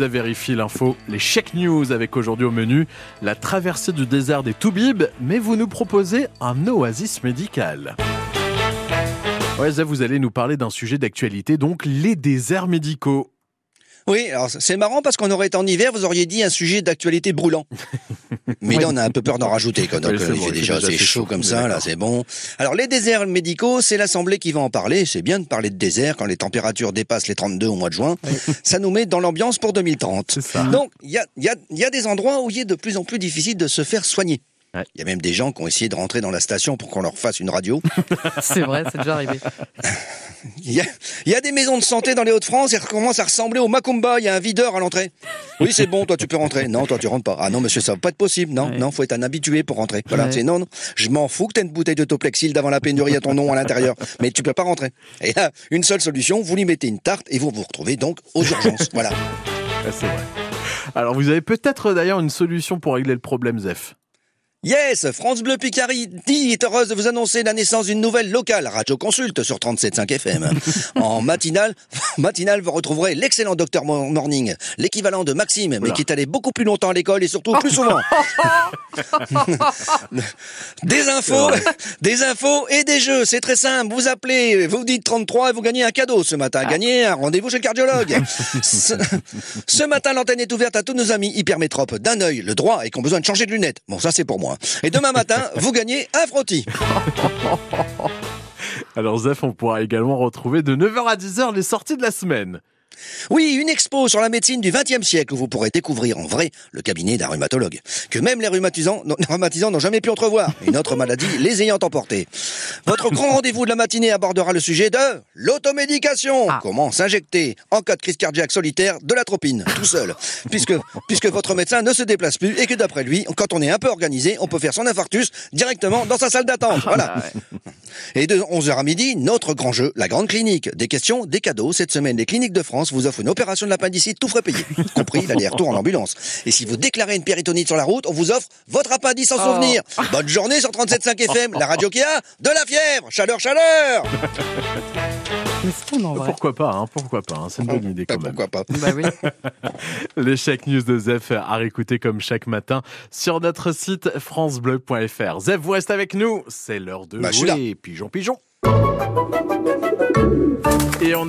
Zé vérifie l'info, les check news avec aujourd'hui au menu la traversée du désert des Toubibs, mais vous nous proposez un oasis médical. Ouais, Zé, vous allez nous parler d'un sujet d'actualité, donc les déserts médicaux. Oui, alors c'est marrant parce qu'on aurait été en hiver, vous auriez dit un sujet d'actualité brûlant. Mais là, on a un peu peur d'en rajouter. Quoi. Donc, c'est euh, il bon, fait il fait déjà assez chaud comme ça, là, c'est bon. Alors, les déserts médicaux, c'est l'Assemblée qui va en parler. C'est bien de parler de désert quand les températures dépassent les 32 au mois de juin. Ça nous met dans l'ambiance pour 2030. C'est ça. Donc, il y a, il y, a, il y a des endroits où il est de plus en plus difficile de se faire soigner. Ouais. Il y a même des gens qui ont essayé de rentrer dans la station pour qu'on leur fasse une radio. C'est vrai, c'est déjà arrivé. Il y, a, il y a des maisons de santé dans les Hauts-de-France, elles commencent à ressembler au Macumba, il y a un videur à l'entrée. Oui, c'est bon, toi tu peux rentrer. Non, toi tu rentres pas. Ah non, monsieur, ça va pas être possible. Non, Ouais. non, faut être un habitué pour rentrer. Voilà, Ouais. c'est non, non. Je m'en fous que t'aies une bouteille de Toplexil devant la pénurie à ton nom à l'intérieur, mais tu peux pas rentrer. Et là, une seule solution, vous lui mettez une tarte et vous vous retrouvez donc aux urgences. Voilà. Ouais, c'est vrai. Alors, vous avez peut-être d'ailleurs une solution pour régler le problème, Zef. Yes, France Bleu Picardie est heureuse de vous annoncer la naissance d'une nouvelle locale, Radio Consulte sur 37.5 FM. En matinale, matinale, vous retrouverez l'excellent Docteur Mo- Morning, l'équivalent de Maxime, mais Oula. qui est allé beaucoup plus longtemps à l'école et surtout plus souvent. des infos, des infos et des jeux, c'est très simple. Vous appelez, vous dites 33 et vous gagnez un cadeau ce matin. Gagnez un rendez-vous chez le cardiologue. ce, ce matin, l'antenne est ouverte à tous nos amis hypermétropes d'un œil, le droit, et qui ont besoin de changer de lunettes. Bon, ça c'est pour moi. Et demain matin, vous gagnez un frottis. Alors, Zef, on pourra également retrouver de 9h à 10h les sorties de la semaine. Oui, une expo sur la médecine du XXe siècle où vous pourrez découvrir en vrai le cabinet d'un rhumatologue. Que même les rhumatisants non- rhumatisants n'ont jamais pu entrevoir. Une autre maladie les ayant emportés. Votre grand rendez-vous de la matinée abordera le sujet de l'automédication. Ah. Comment s'injecter en cas de crise cardiaque solitaire de l'atropine, tout seul. Puisque, puisque votre médecin ne se déplace plus et que d'après lui, quand on est un peu organisé, on peut faire son infarctus directement dans sa salle d'attente. Voilà. Et de 11h à midi, notre grand jeu, la grande clinique. Des questions, des cadeaux. Cette semaine, les cliniques de France vous offrent une opération de l'appendicite tout frais payé, compris l'aller-retour en ambulance. Et si vous déclarez une péritonite sur la route, on vous offre votre appendice en souvenir. Bonne journée sur 37.5 FM, la radio qui a de la fièvre. Chaleur, chaleur En vrai. Pourquoi pas, hein, pourquoi pas, hein, c'est une bonne idée quand même. Pourquoi pas Bah oui. Les check news de Zef à réécouter comme chaque matin sur notre site francebleu.fr. Zef, vous restez avec nous, c'est l'heure de Bah, jouer. Pigeon, pigeon. Et on a